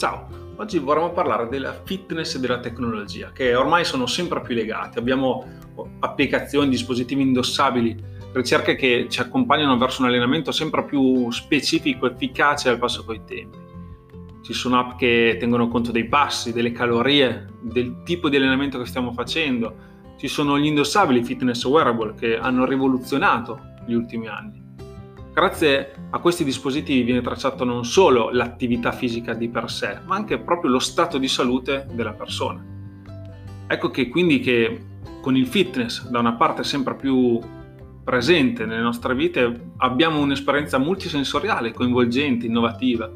Ciao, oggi vorremmo parlare della fitness e della tecnologia, che ormai sono sempre più legate. Abbiamo applicazioni, dispositivi indossabili, ricerche che ci accompagnano verso un allenamento sempre più specifico, efficace al passo coi tempi. Ci sono app che tengono conto dei passi, delle calorie, del tipo di allenamento che stiamo facendo. Ci sono gli indossabili fitness wearable che hanno rivoluzionato gli ultimi anni. Grazie a questi dispositivi viene tracciato non solo l'attività fisica di per sé, ma anche proprio lo stato di salute della persona. Ecco che quindi che con il fitness da una parte sempre più presente nelle nostre vite abbiamo un'esperienza multisensoriale, coinvolgente, innovativa.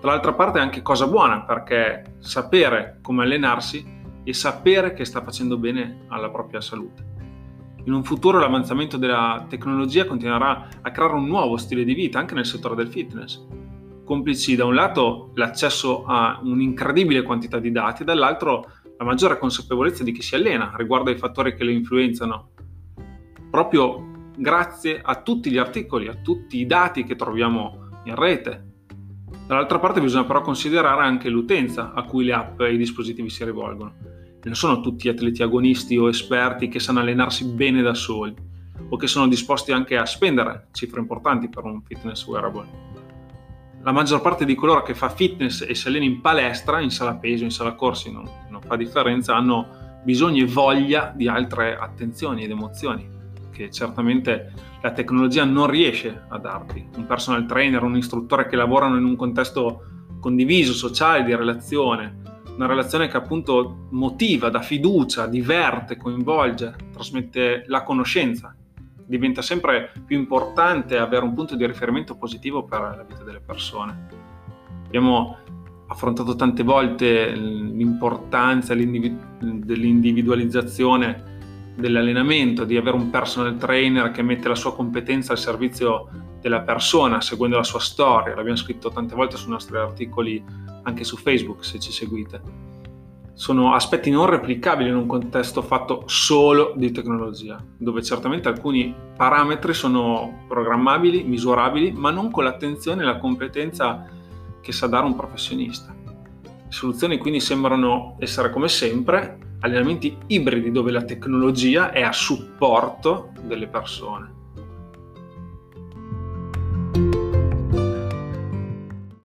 Dall'altra parte è anche cosa buona perché sapere come allenarsi e sapere che sta facendo bene alla propria salute. In un futuro l'avanzamento della tecnologia continuerà a creare un nuovo stile di vita anche nel settore del fitness. Complici da un lato l'accesso a un'incredibile quantità di dati, dall'altro la maggiore consapevolezza di chi si allena riguardo ai fattori che lo influenzano, proprio grazie a tutti gli articoli, a tutti i dati che troviamo in rete. Dall'altra parte bisogna però considerare anche l'utenza a cui le app e i dispositivi si rivolgono non sono tutti atleti agonisti o esperti che sanno allenarsi bene da soli o che sono disposti anche a spendere cifre importanti per un fitness wearable. La maggior parte di coloro che fa fitness e si allena in palestra, in sala peso, in sala corsi, non, non fa differenza, hanno bisogno e voglia di altre attenzioni ed emozioni che certamente la tecnologia non riesce a darti. Un personal trainer, un istruttore che lavorano in un contesto condiviso, sociale, di relazione, una relazione che appunto motiva, dà fiducia, diverte, coinvolge, trasmette la conoscenza. Diventa sempre più importante avere un punto di riferimento positivo per la vita delle persone. Abbiamo affrontato tante volte l'importanza dell'individualizzazione dell'allenamento, di avere un personal trainer che mette la sua competenza al servizio della persona, seguendo la sua storia. L'abbiamo scritto tante volte sui nostri articoli anche su Facebook se ci seguite. Sono aspetti non replicabili in un contesto fatto solo di tecnologia, dove certamente alcuni parametri sono programmabili, misurabili, ma non con l'attenzione e la competenza che sa dare un professionista. Le soluzioni quindi sembrano essere come sempre allenamenti ibridi dove la tecnologia è a supporto delle persone